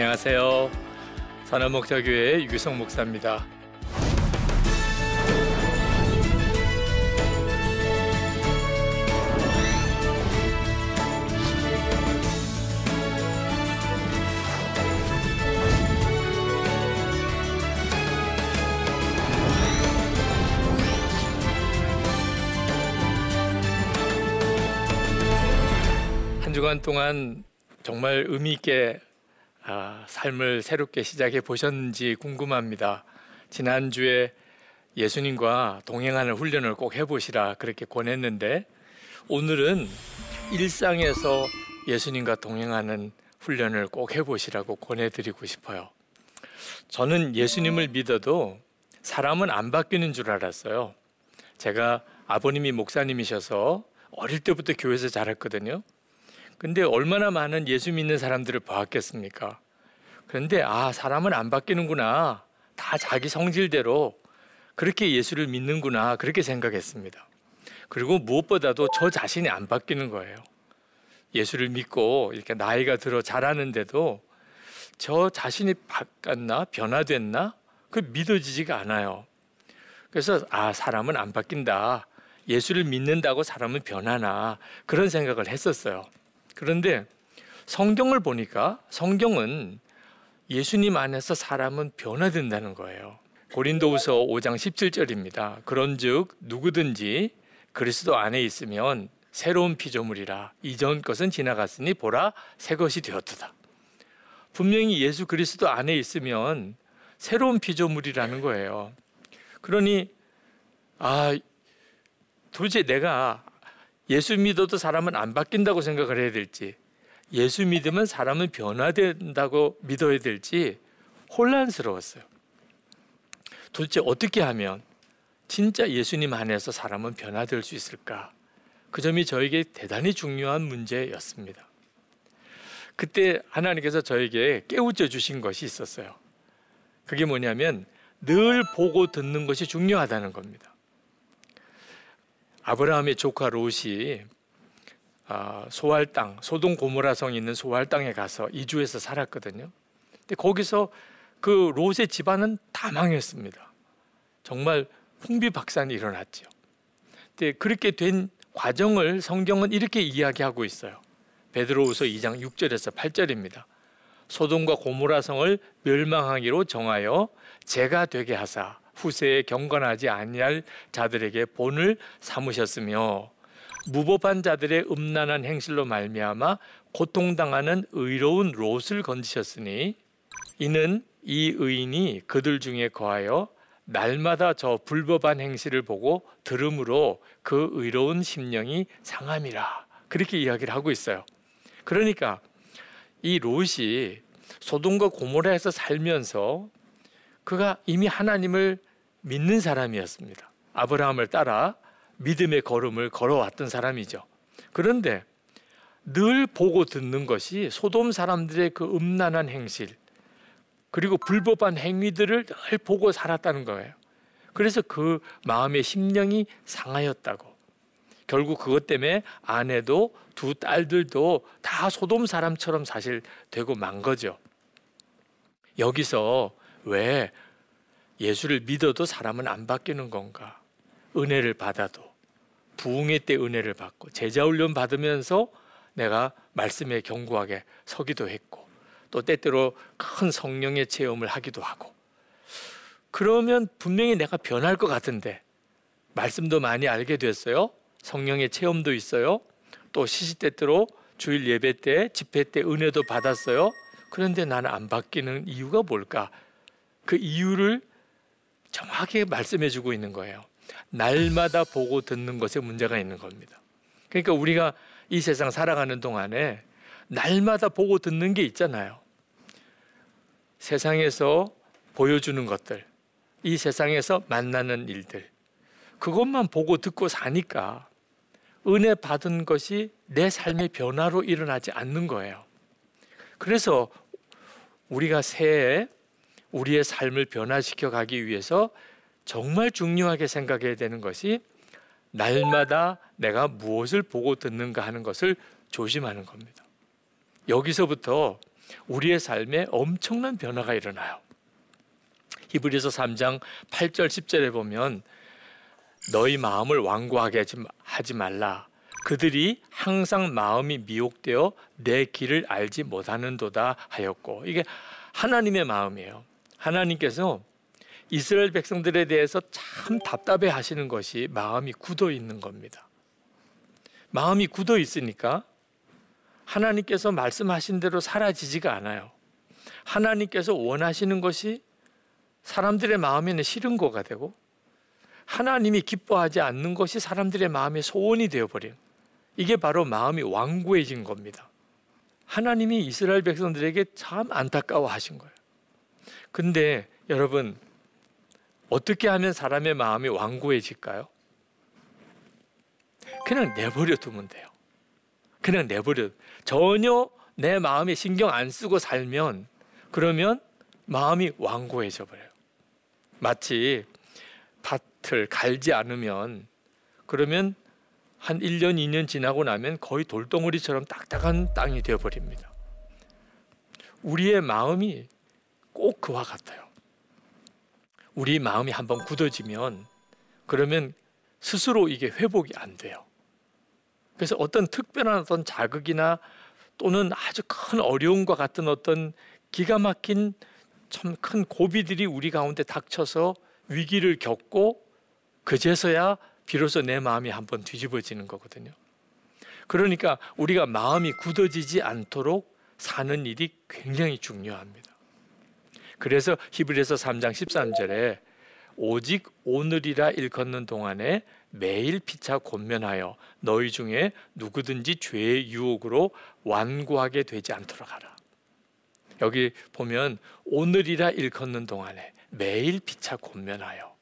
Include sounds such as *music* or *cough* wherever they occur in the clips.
안녕하세요. 산업목자교회 유기성 목사입니다. 한 주간 동안 정말 의미 있게 아, 삶을 새롭게 시작해 보셨는지 궁금합니다. 지난주에 예수님과 동행하는 훈련을 꼭 해보시라 그렇게 권했는데 오늘은 일상에서 예수님과 동행하는 훈련을 꼭 해보시라고 권해드리고 싶어요. 저는 예수님을 믿어도 사람은 안 바뀌는 줄 알았어요. 제가 아버님이 목사님이셔서 어릴 때부터 교회에서 자랐거든요. 근데 얼마나 많은 예수 믿는 사람들을 보았겠습니까? 그런데 아, 사람은 안 바뀌는구나. 다 자기 성질대로 그렇게 예수를 믿는구나. 그렇게 생각했습니다. 그리고 무엇보다도 저 자신이 안 바뀌는 거예요. 예수를 믿고 이렇게 나이가 들어 자라는데도 저 자신이 바뀌었나? 변화됐나? 그 믿어지지가 않아요. 그래서 아, 사람은 안 바뀐다. 예수를 믿는다고 사람은 변하나. 그런 생각을 했었어요. 그런데 성경을 보니까 성경은 예수님 안에서 사람은 변화된다는 거예요. 고린도후서 5장 17절입니다. 그런즉 누구든지 그리스도 안에 있으면 새로운 피조물이라 이전 것은 지나갔으니 보라 새 것이 되었도다. 분명히 예수 그리스도 안에 있으면 새로운 피조물이라는 거예요. 그러니 아 도대체 내가 예수 믿어도 사람은 안 바뀐다고 생각을 해야 될지 예수 믿으면 사람은 변화된다고 믿어야 될지 혼란스러웠어요. 도대체 어떻게 하면 진짜 예수님 안에서 사람은 변화될 수 있을까? 그 점이 저에게 대단히 중요한 문제였습니다. 그때 하나님께서 저에게 깨우쳐 주신 것이 있었어요. 그게 뭐냐면 늘 보고 듣는 것이 중요하다는 겁니다. 아브라함의 조카 롯이 아, 소할 땅, 소동 고모라성이 있는 소할 땅에 가서 이주해서 살았거든요. 근데 거기서 그 롯의 집안은 다 망했습니다. 정말 풍비박산이 일어났죠. 근데 그렇게 된 과정을 성경은 이렇게 이야기하고 있어요. 베드로후서 2장 6절에서 8절입니다. 소돔과 고모라성을 멸망하기로 정하여 제가 되게 하사 후세에 경건하지 아니할 자들에게 본을 삼으셨으며 무법한 자들의 음란한 행실로 말미암아 고통당하는 의로운 롯을 건지셨으니 이는 이 의인이 그들 중에 거하여 날마다 저 불법한 행실을 보고 들음으로 그 의로운 심령이 상함이라 그렇게 이야기를 하고 있어요. 그러니까 이 롯이 소돔과 고모라에서 살면서 그가 이미 하나님을 믿는 사람이었습니다. 아브라함을 따라 믿음의 걸음을 걸어왔던 사람이죠. 그런데 늘 보고 듣는 것이 소돔 사람들의 그 음란한 행실 그리고 불법한 행위들을 늘 보고 살았다는 거예요. 그래서 그 마음의 심령이 상하였다고. 결국 그것 때문에 아내도 두 딸들도 다 소돔 사람처럼 사실 되고 만 거죠. 여기서 왜 예수를 믿어도 사람은 안 바뀌는 건가? 은혜를 받아도 부흥의 때 은혜를 받고 제자 훈련 받으면서 내가 말씀에 견고하게 서기도 했고 또 때때로 큰 성령의 체험을 하기도 하고 그러면 분명히 내가 변할 것 같은데 말씀도 많이 알게 됐어요. 성령의 체험도 있어요. 또 시시때때로 주일 예배 때 집회 때 은혜도 받았어요. 그런데 나는 안 바뀌는 이유가 뭘까? 그 이유를 정확하게 말씀해 주고 있는 거예요. 날마다 보고 듣는 것에 문제가 있는 겁니다. 그러니까 우리가 이 세상 살아가는 동안에 날마다 보고 듣는 게 있잖아요. 세상에서 보여주는 것들, 이 세상에서 만나는 일들, 그것만 보고 듣고 사니까 은혜 받은 것이 내 삶의 변화로 일어나지 않는 거예요. 그래서 우리가 새해 우리의 삶을 변화시켜 가기 위해서 정말 중요하게 생각해야 되는 것이 날마다 내가 무엇을 보고 듣는가 하는 것을 조심하는 겁니다. 여기서부터 우리의 삶에 엄청난 변화가 일어나요. 히브리서 3장 8절 10절에 보면 너희 마음을 완고하게 하지 말라. 그들이 항상 마음이 미혹되어 내 길을 알지 못하는도다 하였고 이게 하나님의 마음이에요. 하나님께서 이스라엘 백성들에 대해서 참 답답해 하시는 것이 마음이 굳어 있는 겁니다. 마음이 굳어 있으니까 하나님께서 말씀하신 대로 사라지지가 않아요. 하나님께서 원하시는 것이 사람들의 마음에는 싫은 거가 되고 하나님이 기뻐하지 않는 것이 사람들의 마음의 소원이 되어버린 이게 바로 마음이 완고해진 겁니다. 하나님이 이스라엘 백성들에게 참 안타까워하신 거예요. 근데 여러분 어떻게 하면 사람의 마음이 완고해질까요? 그냥 내버려 두면 돼요. 그냥 내버려 전혀 내 마음에 신경 안 쓰고 살면 그러면 마음이 완고해져 버려요. 마치 밭을 갈지 않으면 그러면 한 1년, 2년 지나고 나면 거의 돌덩어리처럼 딱딱한 땅이 되어 버립니다. 우리의 마음이 꼭 그와 같아요. 우리 마음이 한번 굳어지면 그러면 스스로 이게 회복이 안 돼요. 그래서 어떤 특별한 어떤 자극이나 또는 아주 큰 어려움과 같은 어떤 기가 막힌 참 큰 고비들이 우리 가운데 닥쳐서 위기를 겪고 그제서야 비로소 내 마음이 한번 뒤집어지는 거거든요. 그러니까 우리가 마음이 굳어지지 않도록 사는 일이 굉장히 중요합니다. 그래서 히브리서 3장 13절에 오직 오늘이라 일컫는 동안에 매일 피차 권면하여 너희 중에 누구든지 죄의 유혹으로 완고하게 되지 않도록 하라. 여기 보면 오늘이라 일컫는 동안에 매일 피차 권면하여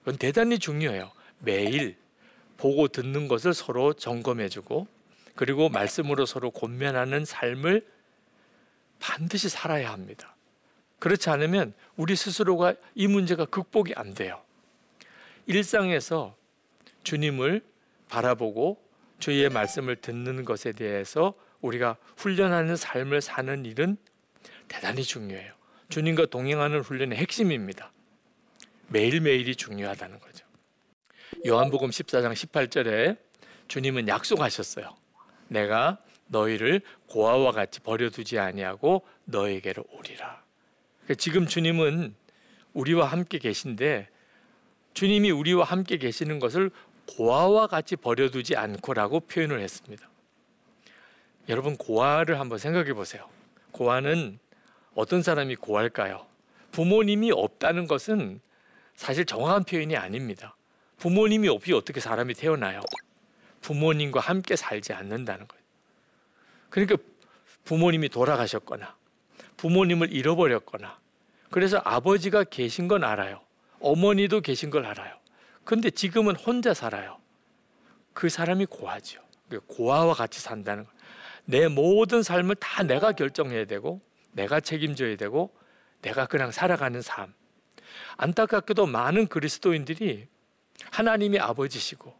그건 대단히 중요해요. 매일 보고 듣는 것을 서로 점검해주고 그리고 말씀으로 서로 권면하는 삶을 반드시 살아야 합니다. 그렇지 않으면 우리 스스로가 이 문제가 극복이 안 돼요. 일상에서 주님을 바라보고 주의 말씀을 듣는 것에 대해서 우리가 훈련하는 삶을 사는 일은 대단히 중요해요. 주님과 동행하는 훈련의 핵심입니다. 매일매일이 중요하다는 거죠. 요한복음 14장 18절에 주님은 약속하셨어요. 내가 너희를 고아와 같이 버려두지 아니하고 너에게로 오리라. 그러니까 지금 주님은 우리와 함께 계신데 주님이 우리와 함께 계시는 것을 고아와 같이 버려두지 않고라고 표현을 했습니다. 여러분 고아를 한번 생각해 보세요. 고아는 어떤 사람이 고아일까요? 부모님이 없다는 것은 사실 정확한 표현이 아닙니다. 부모님이 없이 어떻게 사람이 태어나요? 부모님과 함께 살지 않는다는 거예요. 그러니까 부모님이 돌아가셨거나 부모님을 잃어버렸거나 그래서 아버지가 계신 건 알아요. 어머니도 계신 걸 알아요. 근데 지금은 혼자 살아요. 그 사람이 고아죠. 고아와 같이 산다는 거. 내 모든 삶을 다 내가 결정해야 되고 내가 책임져야 되고 내가 그냥 살아가는 삶. 안타깝게도 많은 그리스도인들이 하나님이 아버지시고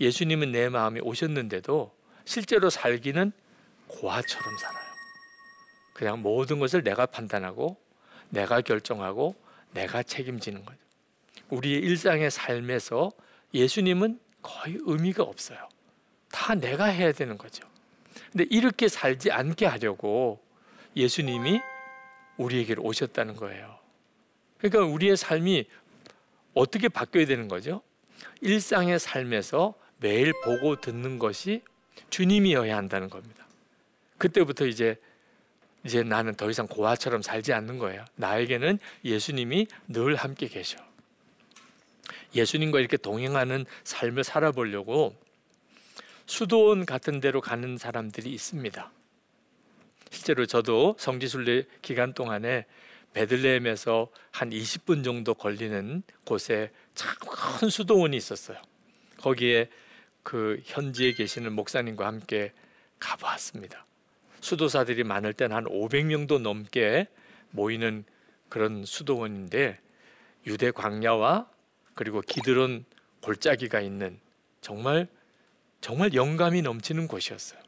예수님은 내 마음에 오셨는데도 실제로 살기는 고아처럼 살아요. 그냥 모든 것을 내가 판단하고 내가 결정하고 내가 책임지는 거죠. 우리의 일상의 삶에서 예수님은 거의 의미가 없어요. 다 내가 해야 되는 거죠. 근데 이렇게 살지 않게 하려고 예수님이 우리에게로 오셨다는 거예요. 그러니까 우리의 삶이 어떻게 바뀌어야 되는 거죠? 일상의 삶에서 매일 보고 듣는 것이 주님이어야 한다는 겁니다. 그때부터 이제 이제 나는 더 이상 고아처럼 살지 않는 거예요. 나에게는 예수님이 늘 함께 계셔. 예수님과 이렇게 동행하는 삶을 살아보려고 수도원 같은 데로 가는 사람들이 있습니다. 실제로 저도 성지순례 기간 동안에 베들레헴에서 한 20분 정도 걸리는 곳에 참 큰 수도원이 있었어요. 거기에 그 현지에 계시는 목사님과 함께 가보았습니다. 수도사들이 많을 때는 한 500명도 넘게 모이는 그런 수도원인데 유대 광야와 그리고 기드론 골짜기가 있는 정말 정말 영감이 넘치는 곳이었어요.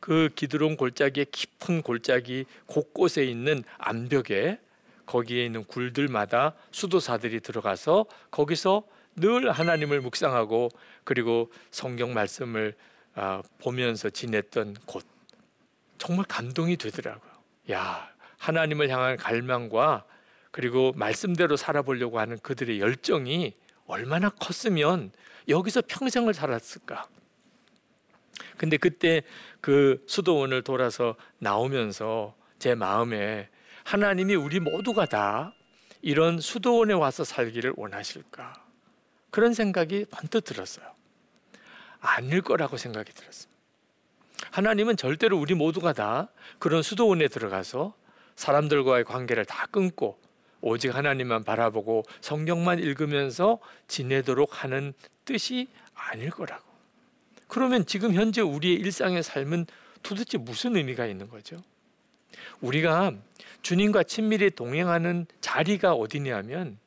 그 기드론 골짜기의 깊은 골짜기 곳곳에 있는 암벽에 거기에 있는 굴들마다 수도사들이 들어가서 거기서 늘 하나님을 묵상하고 그리고 성경 말씀을 아, 보면서 지냈던 곳 정말 감동이 되더라고요. 야 하나님을 향한 갈망과 그리고 말씀대로 살아보려고 하는 그들의 열정이 얼마나 컸으면 여기서 평생을 살았을까. 근데 그때 그 수도원을 돌아서 나오면서 제 마음에 하나님이 우리 모두가 다 이런 수도원에 와서 살기를 원하실까? 그런 생각이 번뜩 들었어요. 아닐 거라고 생각이 들었습니다. 하나님은 절대로 우리 모두가 다 그런 수도원에 들어가서 사람들과의 관계를 다 끊고 오직 하나님만 바라보고 성경만 읽으면서 지내도록 하는 뜻이 아닐 거라고. 그러면 지금 현재 우리의 일상의 삶은 도대체 무슨 의미가 있는 거죠? 우리가 주님과 친밀히 동행하는 자리가 어디냐면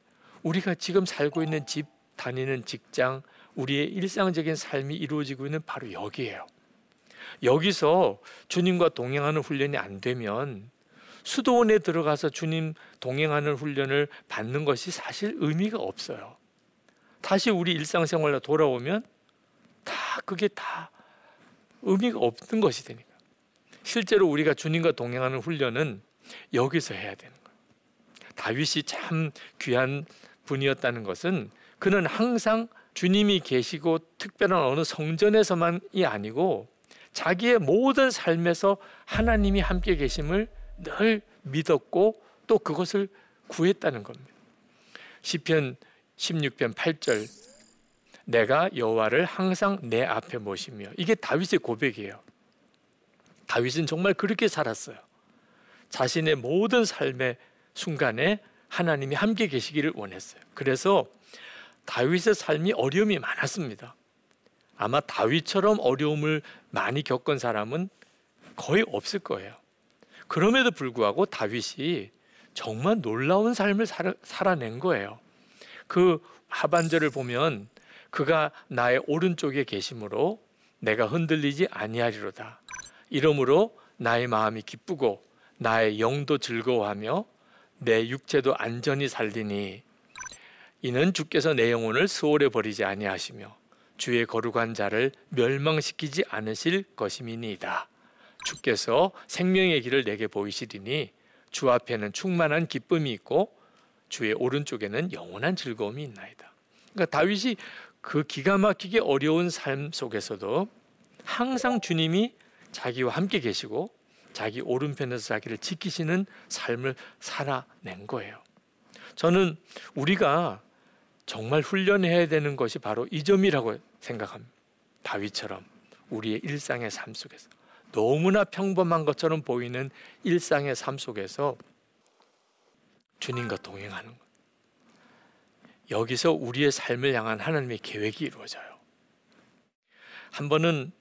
우리가 지금 살고 있는 집, 다니는 직장, 우리의 일상적인 삶이 이루어지고 있는 바로 여기에요. 여기서 주님과 동행하는 훈련이 안 되면 수도원에 들어가서 주님 동행하는 훈련을 받는 것이 사실 의미가 없어요. 다시 우리 일상생활로 돌아오면 다 그게 다 의미가 없는 것이 되니까. 실제로 우리가 주님과 동행하는 훈련은 여기서 해야 되는 거예요. 다윗이 참 귀한 분이었다는 것은 그는 항상 주님이 계시고 특별한 어느 성전에서만이 아니고 자기의 모든 삶에서 하나님이 함께 계심을 늘 믿었고 또 그것을 구했다는 겁니다. 시편 16편 8절 내가 여호와를 항상 내 앞에 모시며 이게 다윗의 고백이에요. 다윗은 정말 그렇게 살았어요. 자신의 모든 삶의 순간에 하나님이 함께 계시기를 원했어요. 그래서 다윗의 삶이 어려움이 많았습니다. 아마 다윗처럼 어려움을 많이 겪은 사람은 거의 없을 거예요. 그럼에도 불구하고 다윗이 정말 놀라운 삶을 살아, 낸 거예요. 그 하반절을 보면 그가 나의 오른쪽에 계심으로 내가 흔들리지 아니하리로다. 이러므로 나의 마음이 기쁘고 나의 영도 즐거워하며 내 육체도 안전히 살리니 이는 주께서 내 영혼을 수월해 버리지 아니하시며 주의 거룩한 자를 멸망시키지 않으실 것임이니이다. 주께서 생명의 길을 내게 보이시리니 주 앞에는 충만한 기쁨이 있고 주의 오른쪽에는 영원한 즐거움이 있나이다. 그러니까 다윗이 그 기가 막히게 어려운 삶 속에서도 항상 주님이 자기와 함께 계시고 자기 오른편에서 자기를 지키시는 삶을 살아낸 거예요. 저는 우리가 정말 훈련해야 되는 것이 바로 이 점이라고 생각합니다. 다윗처럼 우리의 일상의 삶 속에서 너무나 평범한 것처럼 보이는 일상의 삶 속에서 주님과 동행하는 것. 여기서 우리의 삶을 향한 하나님의 계획이 이루어져요. 한 번은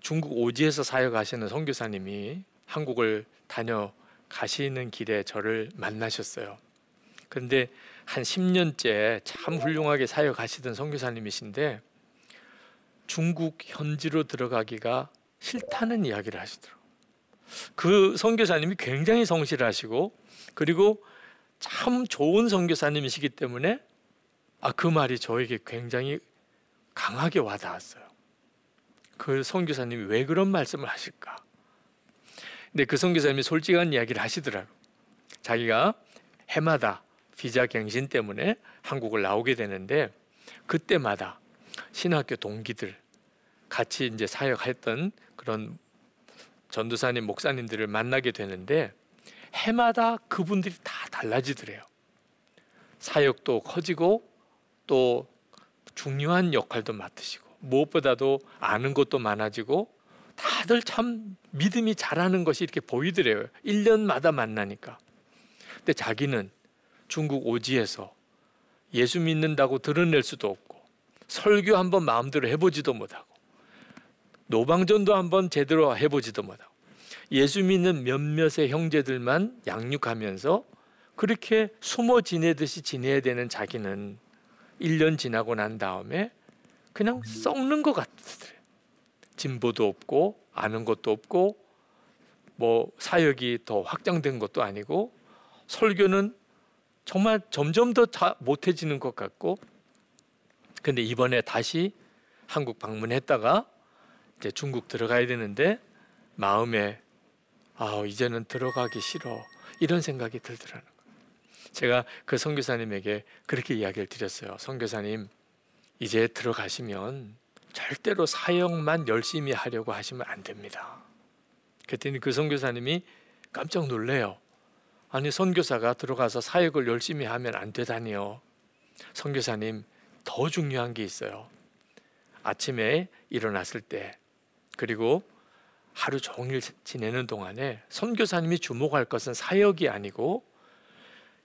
중국 오지에서 사역하시는 선교사님이 한국을 다녀 가시는 길에 저를 만나셨어요. 그런데 한 10년째 참 훌륭하게 사역하시던 선교사님이신데 중국 현지로 들어가기가 싫다는 이야기를 하시더라고요. 그 선교사님이 굉장히 성실하시고 그리고 참 좋은 선교사님이시기 때문에 아 그 말이 저에게 굉장히 강하게 와닿았어요. 그 선교사님이 왜 그런 말씀을 하실까? 근데 그 선교사님이 솔직한 이야기를 하시더라고. 자기가 해마다 비자 갱신 때문에 한국을 나오게 되는데 그때마다 신학교 동기들 같이 이제 사역했던 그런 전도사님 목사님들을 만나게 되는데 해마다 그분들이 다 달라지더래요. 사역도 커지고 또 중요한 역할도 맡으시고 무엇보다도 아는 것도 많아지고 다들 참 믿음이 자라는 것이 이렇게 보이더래요. 1년마다 만나니까. 근데 자기는 중국 오지에서 예수 믿는다고 드러낼 수도 없고 설교 한번 마음대로 해보지도 못하고 노방전도 한번 제대로 해보지도 못하고 예수 믿는 몇몇의 형제들만 양육하면서 그렇게 숨어 지내듯이 지내야 되는 자기는 1년 지나고 난 다음에 그냥 썩는 것 같더래요. 진보도 없고 아는 것도 없고 뭐 사역이 더 확장된 것도 아니고 설교는 정말 점점 더 못해지는 것 같고 근데 이번에 다시 한국 방문했다가 이제 중국 들어가야 되는데 마음에 아 이제는 들어가기 싫어 이런 생각이 들더라는 거예요. 제가 그 선교사님에게 그렇게 이야기를 드렸어요. 선교사님 이제 들어가시면 절대로 사역만 열심히 하려고 하시면 안 됩니다. 그랬더니 그 선교사님이 깜짝 놀래요. 아니 선교사가 들어가서 사역을 열심히 하면 안 되다니요. 선교사님 더 중요한 게 있어요. 아침에 일어났을 때 그리고 하루 종일 지내는 동안에 선교사님이 주목할 것은 사역이 아니고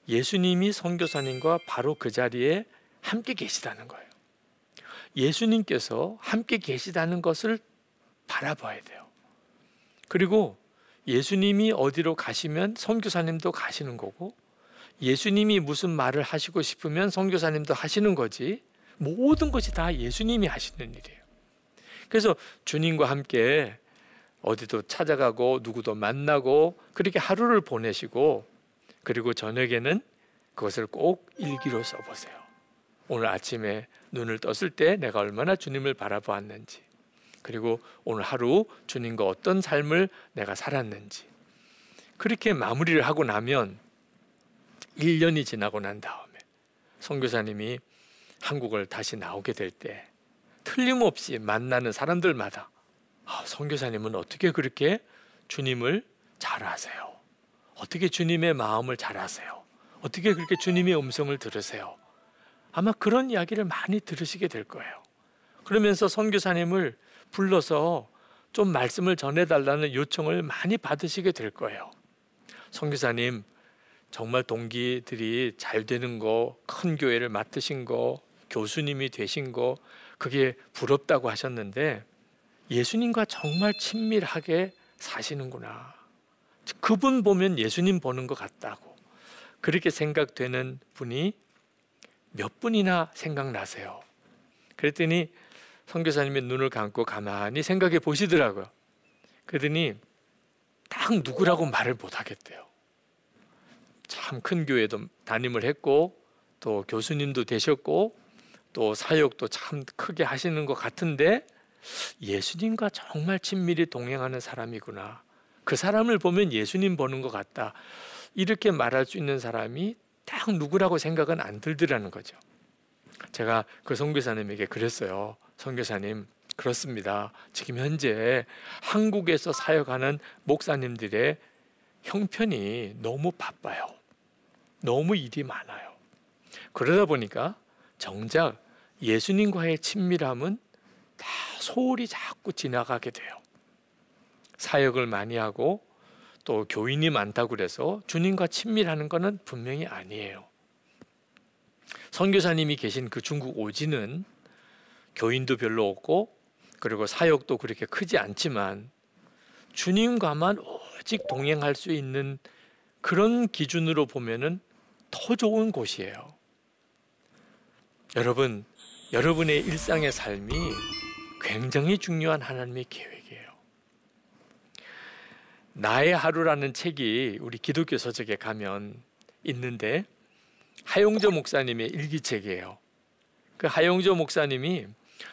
예수님이 선교사님과 바로 그 자리에 함께 계시다는 거예요. 예수님께서 함께 계시다는 것을 바라봐야 돼요. 그리고 예수님이 어디로 가시면 선교사님도 가시는 거고 예수님이 무슨 말을 하시고 싶으면 선교사님도 하시는 거지 모든 것이 다 예수님이 하시는 일이에요. 그래서 주님과 함께 어디도 찾아가고 누구도 만나고 그렇게 하루를 보내시고 그리고 저녁에는 그것을 꼭 일기로 써보세요. 오늘 아침에 눈을 떴을 때 내가 얼마나 주님을 바라보았는지 그리고 오늘 하루 주님과 어떤 삶을 내가 살았는지 그렇게 마무리를 하고 나면 1년이 지나고 난 다음에 선교사님이 한국을 다시 나오게 될 때 틀림없이 만나는 사람들마다 아, 선교사님은 어떻게 그렇게 주님을 잘 아세요? 어떻게 주님의 마음을 잘 아세요? 어떻게 그렇게 주님의 음성을 들으세요? 아마 그런 이야기를 많이 들으시게 될 거예요. 그러면서 선교사님을 불러서 좀 말씀을 전해달라는 요청을 많이 받으시게 될 거예요. 선교사님 정말 동기들이 잘 되는 거, 큰 교회를 맡으신 거, 교수님이 되신 거 그게 부럽다고 하셨는데 예수님과 정말 친밀하게 사시는구나. 그분 보면 예수님 보는 것 같다고 그렇게 생각되는 분이 몇 분이나 생각나세요. 그랬더니 선교사님의 눈을 감고 가만히 생각해 보시더라고요. 그러더니 딱 누구라고 말을 못 하겠대요. 참 큰 교회도 담임을 했고 또 교수님도 되셨고 또 사역도 참 크게 하시는 것 같은데 예수님과 정말 친밀히 동행하는 사람이구나. 그 사람을 보면 예수님 보는 것 같다. 이렇게 말할 수 있는 사람이 딱 누구라고 생각은 안 들더라는 거죠. 제가 그 선교사님에게 그랬어요. 선교사님, 그렇습니다. 지금 현재 한국에서 사역하는 목사님들의 형편이 너무 바빠요. 너무 일이 많아요. 그러다 보니까 정작 예수님과의 친밀함은 다 소홀히 자꾸 지나가게 돼요. 사역을 많이 하고 또 교인이 많다고 그래서 주님과 친밀하는 것은 분명히 아니에요. 선교사님이 계신 그 중국 오지는 교인도 별로 없고 그리고 사역도 그렇게 크지 않지만 주님과만 오직 동행할 수 있는 그런 기준으로 보면은 더 좋은 곳이에요. 여러분, 여러분의 일상의 삶이 굉장히 중요한 하나님의 계획이에요. 나의 하루라는 책이 우리 기독교 서적에 가면 있는데 하용조 목사님의 일기책이에요. 그 하용조 목사님이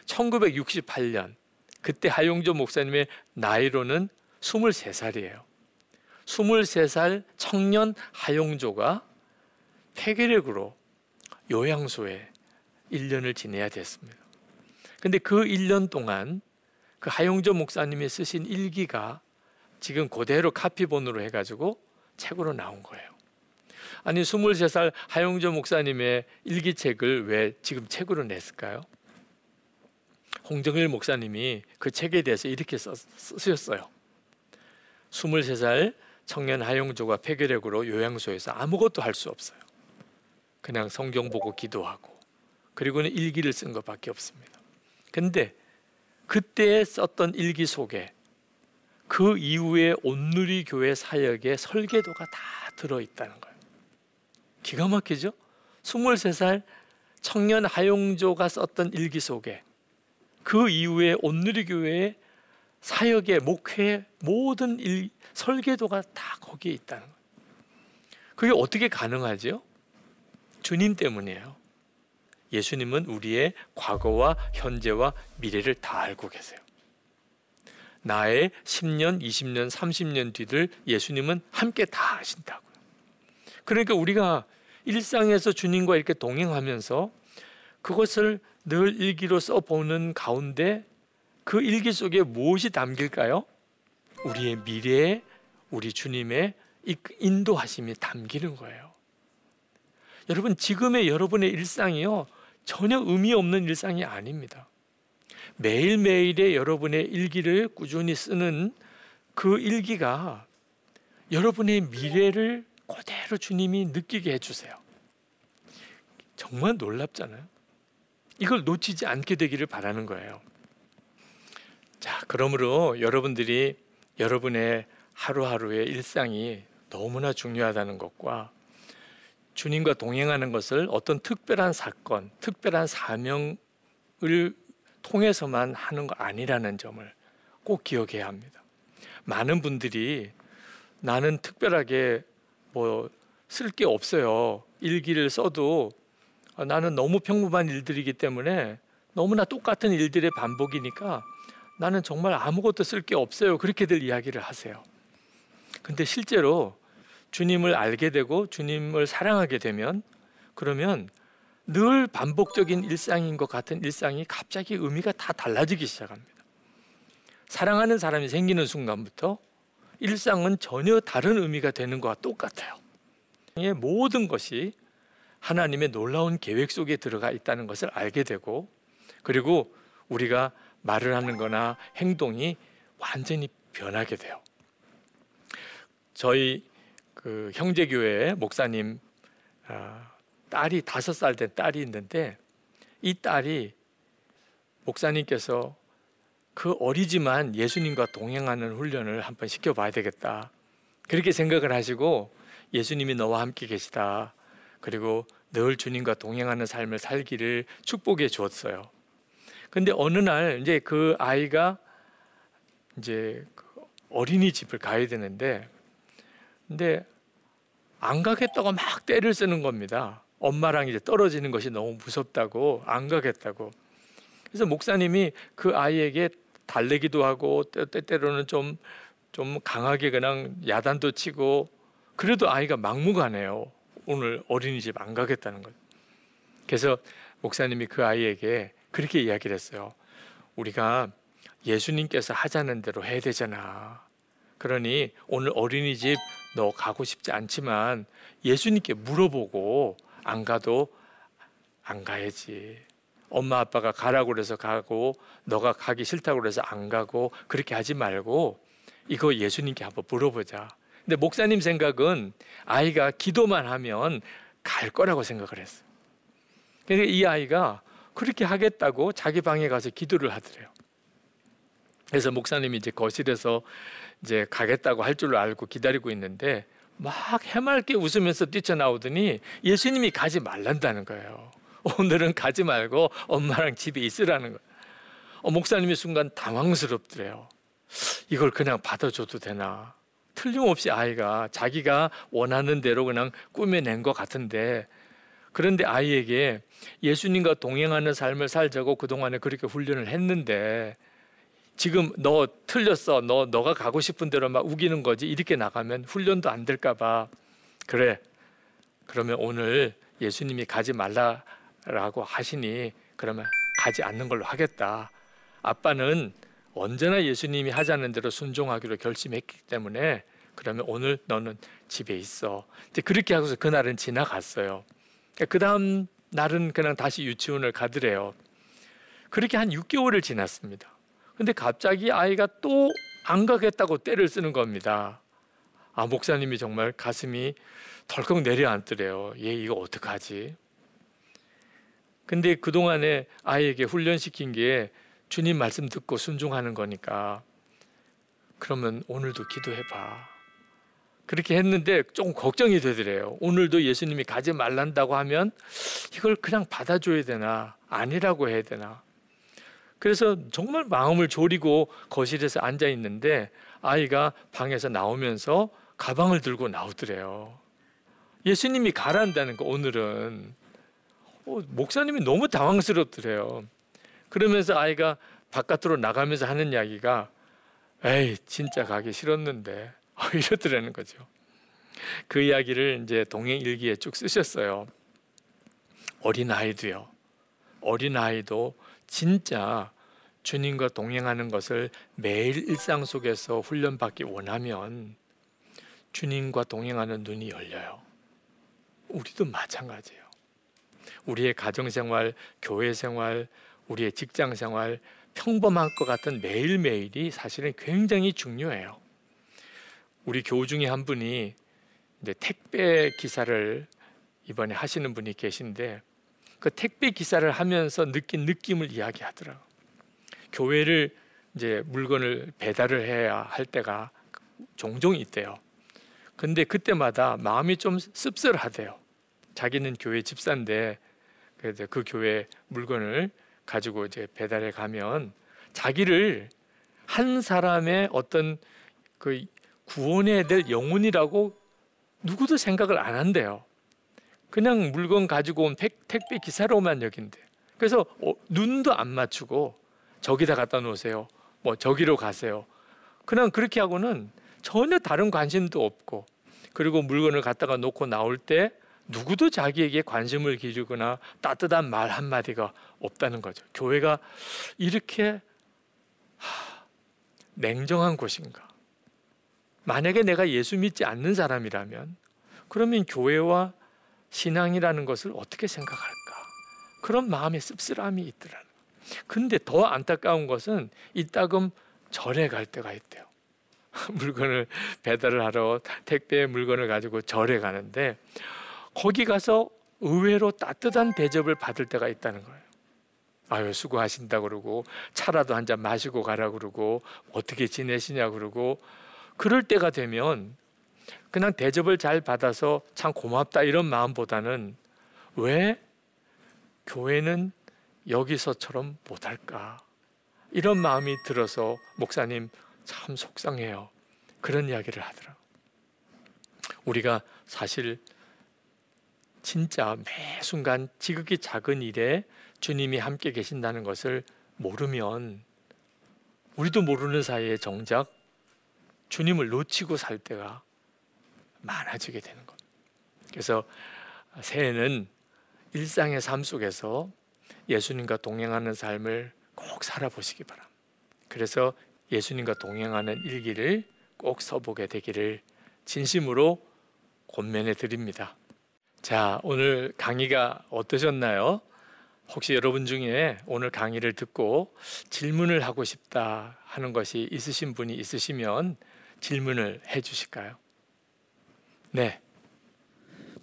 1968년 그때 하용조 목사님의 나이로는 23살이에요. 23살 청년 하용조가 폐결핵으로 요양소에 1년을 지내야 됐습니다. 근데 그 1년 동안 그 하용조 목사님이 쓰신 일기가 지금 그대로 카피본으로 해가지고 책으로 나온 거예요. 아니 23살 하용조 목사님의 일기책을 왜 지금 책으로 냈을까요? 홍정일 목사님이 그 책에 대해서 이렇게 쓰셨어요. 23살 청년 하용조가 폐결핵으로 요양소에서 아무것도 할 수 없어요. 그냥 성경 보고 기도하고 그리고는 일기를 쓴 것밖에 없습니다. 근데 그때 썼던 일기 속에 그 이후에 온누리 교회 사역의 설계도가 다 들어 있다는 거예요. 기가 막히죠? 23살 청년 하용조가 썼던 일기 속에 그 이후에 온누리 교회의 사역의 목회 모든 일, 설계도가 다 거기에 있다는 거예요. 그게 어떻게 가능하죠? 주님 때문이에요. 예수님은 우리의 과거와 현재와 미래를 다 알고 계세요. 나의 10년, 20년, 30년 뒤를 예수님은 함께 다 아신다고요. 그러니까 우리가 일상에서 주님과 이렇게 동행하면서 그것을 늘 일기로 써보는 가운데 그 일기 속에 무엇이 담길까요? 우리의 미래에 우리 주님의 인도하심이 담기는 거예요. 여러분 지금의 여러분의 일상이요 전혀 의미 없는 일상이 아닙니다. 매일매일의 여러분의 일기를 꾸준히 쓰는 그 일기가 여러분의 미래를 그대로 주님이 느끼게 해주세요. 정말 놀랍잖아요. 이걸 놓치지 않게 되기를 바라는 거예요. 자, 그러므로 여러분들이 여러분의 하루하루의 일상이 너무나 중요하다는 것과 주님과 동행하는 것을 어떤 특별한 사건, 특별한 사명을 통해서만 하는 거 아니라는 점을 꼭 기억해야 합니다. 많은 분들이 나는 특별하게 뭐 쓸 게 없어요. 일기를 써도 나는 너무 평범한 일들이기 때문에 너무나 똑같은 일들의 반복이니까 나는 정말 아무것도 쓸 게 없어요. 그렇게들 이야기를 하세요. 근데 실제로 주님을 알게 되고 주님을 사랑하게 되면 그러면 늘 반복적인 일상인 것 같은 일상이 갑자기 의미가 다 달라지기 시작합니다. 사랑하는 사람이 생기는 순간부터 일상은 전혀 다른 의미가 되는 것과 똑같아요. 모든 것이 하나님의 놀라운 계획 속에 들어가 있다는 것을 알게 되고 그리고 우리가 말을 하는 거나 행동이 완전히 변하게 돼요. 저희 그 형제교회 목사님 아, 딸이 다섯 살 된 딸이 있는데 이 딸이 목사님께서 그 어리지만 예수님과 동행하는 훈련을 한번 시켜봐야 되겠다. 그렇게 생각을 하시고 예수님이 너와 함께 계시다. 그리고 늘 주님과 동행하는 삶을 살기를 축복해 주었어요. 근데 어느 날 이제 그 아이가 이제 그 어린이집을 가야 되는데 근데 안 가겠다고 막 때를 쓰는 겁니다. 엄마랑 이제 떨어지는 것이 너무 무섭다고 안 가겠다고. 그래서 목사님이 그 아이에게 달래기도 하고 때때로는 좀 좀 강하게 그냥 야단도 치고 그래도 아이가 막무가내요. 오늘 어린이집 안 가겠다는 거 그래서 목사님이 그 아이에게 그렇게 이야기를 했어요. 우리가 예수님께서 하자는 대로 해야 되잖아. 그러니 오늘 어린이집 너 가고 싶지 않지만 예수님께 물어보고 안 가도 안 가야지. 엄마 아빠가 가라고 그래서 가고 너가 가기 싫다고 그래서 안 가고 그렇게 하지 말고 이거 예수님께 한번 물어보자. 근데 목사님 생각은 아이가 기도만 하면 갈 거라고 생각을 했어요. 그러니까 이 아이가 그렇게 하겠다고 자기 방에 가서 기도를 하더래요. 그래서 목사님이 이제 거실에서 이제 가겠다고 할 줄로 알고 기다리고 있는데 막 해맑게 웃으면서 뛰쳐나오더니 예수님이 가지 말란다는 거예요. 오늘은 가지 말고 엄마랑 집에 있으라는 거예요. 어, 목사님이 순간 당황스럽더래요. 이걸 그냥 받아줘도 되나? 틀림없이 아이가 자기가 원하는 대로 그냥 꾸며낸 것 같은데 그런데 아이에게 예수님과 동행하는 삶을 살자고 그동안에 그렇게 훈련을 했는데 지금 너 틀렸어. 너 너가 가고 싶은 대로 막 우기는 거지. 이렇게 나가면 훈련도 안 될까 봐. 그래. 그러면 오늘 예수님이 가지 말라라고 하시니 그러면 가지 않는 걸로 하겠다. 아빠는 언제나 예수님이 하자는 대로 순종하기로 결심했기 때문에 그러면 오늘 너는 집에 있어. 이제 그렇게 하고서 그날은 지나갔어요. 그러니까 그 다음 날은 그냥 다시 유치원을 가더래요. 그렇게 한 6개월을 지났습니다. 근데 갑자기 아이가 또 안 가겠다고 때를 쓰는 겁니다. 아, 목사님이 정말 가슴이 덜컥 내려앉더래요. 얘 이거 어떡하지? 근데 그동안에 아이에게 훈련시킨 게 주님 말씀 듣고 순종하는 거니까 그러면 오늘도 기도해봐. 그렇게 했는데 좀 걱정이 되더래요. 오늘도 예수님이 가지 말란다고 하면 이걸 그냥 받아줘야 되나 아니라고 해야 되나. 그래서 정말 마음을 졸이고 거실에서 앉아 있는데 아이가 방에서 나오면서 가방을 들고 나오더래요. 예수님이 가란다는 거 오늘은 어, 목사님이 너무 당황스럽더래요. 그러면서 아이가 바깥으로 나가면서 하는 이야기가 에이 진짜 가기 싫었는데 *laughs* 이러더라는 거죠. 그 이야기를 이제 동행 일기에 쭉 쓰셨어요. 어린 아이도요. 어린 아이도 진짜 주님과 동행하는 것을 매일 일상 속에서 훈련받기 원하면 주님과 동행하는 눈이 열려요. 우리도 마찬가지예요. 우리의 가정 생활, 교회 생활, 우리의 직장 생활 평범한 것 같은 매일매일이 사실은 굉장히 중요해요. 우리 교우 중에 한 분이 이제 택배 기사를 이번에 하시는 분이 계신데 그 택배 기사를 하면서 느낀 느낌을 이야기하더라고. 교회를 이제 물건을 배달을 해야 할 때가 종종 있대요. 근데 그때마다 마음이 좀 씁쓸하대요. 자기는 교회 집사인데 그 교회 물건을 가지고 이제 배달해 가면 자기를 한 사람의 어떤 그 구원해야 될 영혼이라고 누구도 생각을 안 한대요. 그냥 물건 가지고 온 택, 배 기사로만 여긴대. 그래서 어, 눈도 안 맞추고 저기다 갖다 놓으세요. 뭐 저기로 가세요. 그냥 그렇게 하고는 전혀 다른 관심도 없고 그리고 물건을 갖다가 놓고 나올 때 누구도 자기에게 관심을 기르거나 따뜻한 말 한마디가 없다는 거죠. 교회가 이렇게 하, 냉정한 곳인가? 만약에 내가 예수 믿지 않는 사람이라면 그러면 교회와 신앙이라는 것을 어떻게 생각할까? 그런 마음의 씁쓸함이 있더라는 근데 더 안타까운 것은 이따금 절에 갈 때가 있대요. *laughs* 물건을 배달을 하러 택배 물건을 가지고 절에 가는데 거기 가서 의외로 따뜻한 대접을 받을 때가 있다는 거예요. 아유 수고하신다 그러고 차라도 한 잔 마시고 가라 그러고 어떻게 지내시냐 그러고 그럴 때가 되면 그냥 대접을 잘 받아서 참 고맙다 이런 마음보다는 왜 교회는 여기서처럼 못할까? 이런 마음이 들어서 목사님 참 속상해요. 그런 이야기를 하더라 우리가 사실 진짜 매 순간 지극히 작은 일에 주님이 함께 계신다는 것을 모르면 우리도 모르는 사이에 정작 주님을 놓치고 살 때가 많아지게 되는 것. 그래서 새해는 일상의 삶 속에서 예수님과 동행하는 삶을 꼭 살아보시기 바랍니다. 그래서 예수님과 동행하는 일기를 꼭 써보게 되기를 진심으로 권면해 드립니다. 자, 오늘 강의가 어떠셨나요? 혹시 여러분 중에 오늘 강의를 듣고 질문을 하고 싶다 하는 것이 있으신 분이 있으시면 질문을 해 주실까요? 네.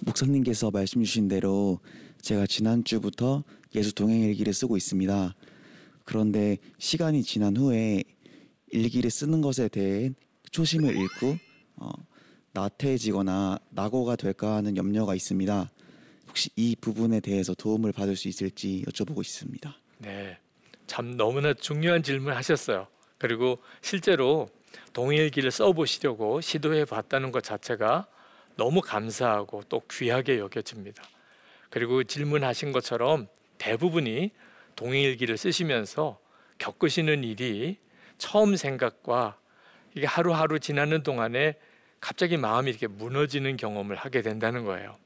목사님께서 말씀 주신 대로 제가 지난주부터 예수 동행 일기를 쓰고 있습니다. 그런데 시간이 지난 후에 일기를 쓰는 것에 대해 초심을 잃고 어, 나태해지거나 낙오가 될까 하는 염려가 있습니다. 혹시 이 부분에 대해서 도움을 받을 수 있을지 여쭤보고 있습니다. 네, 참 너무나 중요한 질문 하셨어요. 그리고 실제로 동일기를 써보시려고 시도해 봤다는 것 자체가 너무 감사하고 또 귀하게 여겨집니다. 그리고 질문하신 것처럼 대부분이 동일기를 쓰시면서 겪으시는 일이 처음 생각과 이게 하루하루 지나는 동안에 갑자기 마음이 이렇게 무너지는 경험을 하게 된다는 거예요.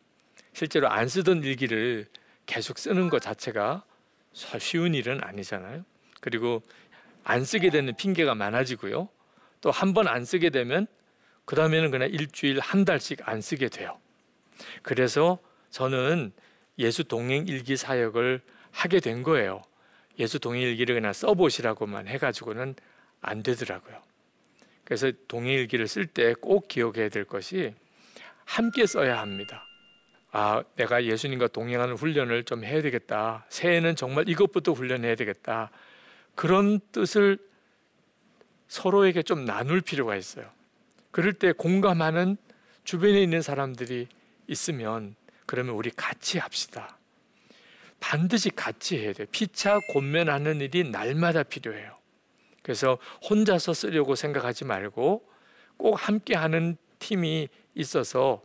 실제로 안 쓰던 일기를 계속 쓰는 것 자체가 쉬운 일은 아니잖아요. 그리고 안 쓰게 되는 핑계가 많아지고요. 또 한 번 안 쓰게 되면 그 다음에는 그냥 일주일 한 달씩 안 쓰게 돼요. 그래서 저는 예수 동행 일기 사역을 하게 된 거예요. 예수 동행 일기를 그냥 써보시라고만 해가지고는 안 되더라고요. 그래서 동행일기를 쓸 때 꼭 기억해야 될 것이 함께 써야 합니다. 아, 내가 예수님과 동행하는 훈련을 좀 해야 되겠다. 새해는 정말 이것부터 훈련해야 되겠다. 그런 뜻을 서로에게 좀 나눌 필요가 있어요. 그럴 때 공감하는 주변에 있는 사람들이 있으면 그러면 우리 같이 합시다. 반드시 같이 해야 돼요. 피차 권면하는 일이 날마다 필요해요. 그래서 혼자서 쓰려고 생각하지 말고 꼭 함께 하는 팀이 있어서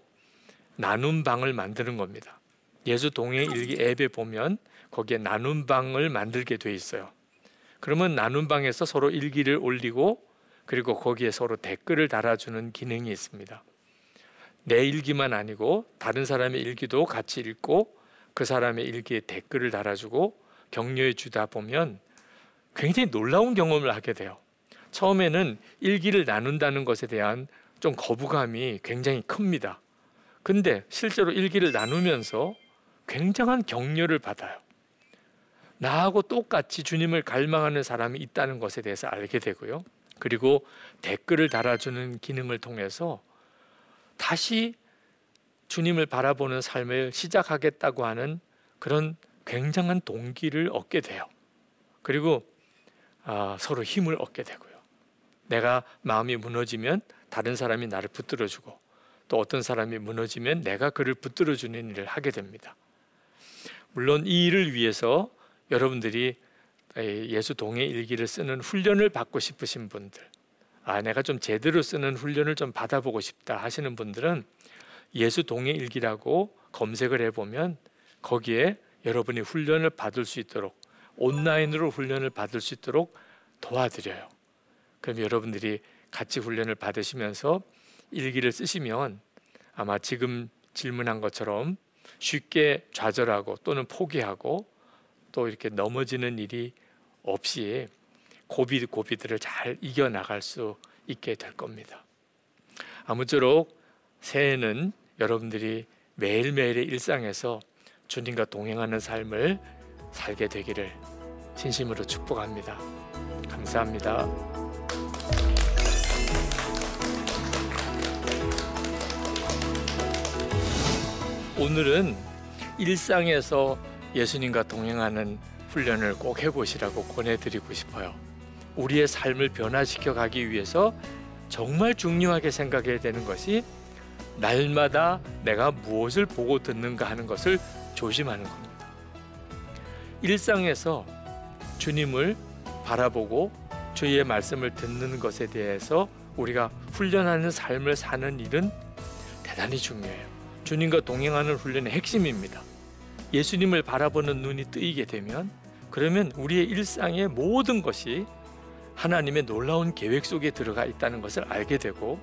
나눔 방을 만드는 겁니다. 예수 동행 일기 앱에 보면 거기에 나눔 방을 만들게 돼 있어요. 그러면 나눔 방에서 서로 일기를 올리고 그리고 거기에 서로 댓글을 달아주는 기능이 있습니다. 내 일기만 아니고 다른 사람의 일기도 같이 읽고 그 사람의 일기에 댓글을 달아주고 격려해 주다 보면 굉장히 놀라운 경험을 하게 돼요. 처음에는 일기를 나눈다는 것에 대한 좀 거부감이 굉장히 큽니다. 근데 실제로 일기를 나누면서 굉장한 격려를 받아요. 나하고 똑같이 주님을 갈망하는 사람이 있다는 것에 대해서 알게 되고요. 그리고 댓글을 달아주는 기능을 통해서 다시 주님을 바라보는 삶을 시작하겠다고 하는 그런 굉장한 동기를 얻게 돼요. 그리고 아, 서로 힘을 얻게 되고요. 내가 마음이 무너지면 다른 사람이 나를 붙들어주고 또 어떤 사람이 무너지면 내가 그를 붙들어주는 일을 하게 됩니다. 물론 이 일을 위해서 여러분들이 예수 동의 일기를 쓰는 훈련을 받고 싶으신 분들, 아 내가 좀 제대로 쓰는 훈련을 좀 받아보고 싶다 하시는 분들은 예수 동의 일기라고 검색을 해보면 거기에 여러분이 훈련을 받을 수 있도록 온라인으로 훈련을 받을 수 있도록 도와드려요. 그럼 여러분들이 같이 훈련을 받으시면서 일기를 쓰시면 아마 지금 질문한 것처럼 쉽게 좌절하고 또는 포기하고 또 이렇게 넘어지는 일이 없이 고비 고비들을 잘 이겨 나갈 수 있게 될 겁니다. 아무쪼록 새해는 여러분들이 매일매일의 일상에서 주님과 동행하는 삶을 살게 되기를 진심으로 축복합니다. 감사합니다. 오늘은 일상에서 예수님과 동행하는 훈련을 꼭 해보시라고 권해드리고 싶어요. 우리의 삶을 변화시켜 가기 위해서 정말 중요하게 생각해야 되는 것이 날마다 내가 무엇을 보고 듣는가 하는 것을 조심하는 겁니다. 일상에서 주님을 바라보고 주의 말씀을 듣는 것에 대해서 우리가 훈련하는 삶을 사는 일은 대단히 중요해요. 주님과 동행하는 훈련의 핵심입니다. 예수님을 바라보는 눈이 뜨이게 되면 그러면 우리의 일상의 모든 것이 하나님의 놀라운 계획 속에 들어가 있다는 것을 알게 되고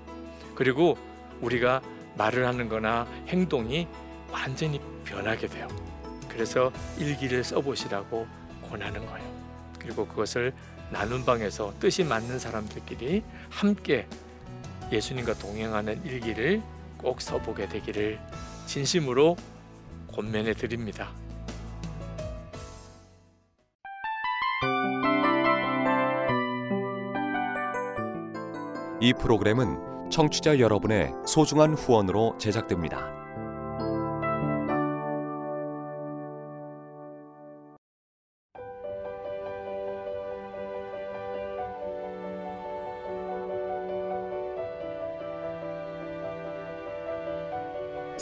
그리고 우리가 말을 하는 거나 행동이 완전히 변하게 돼요. 그래서 일기를 써보시라고 권하는 거예요. 그리고 그것을 나눈 방에서 뜻이 맞는 사람들끼리 함께 예수님과 동행하는 일기를 꼭 써보게 되기를 진심으로 권면해 드립니다. 이 프로그램은 청취자 여러분의 소중한 후원으로 제작됩니다.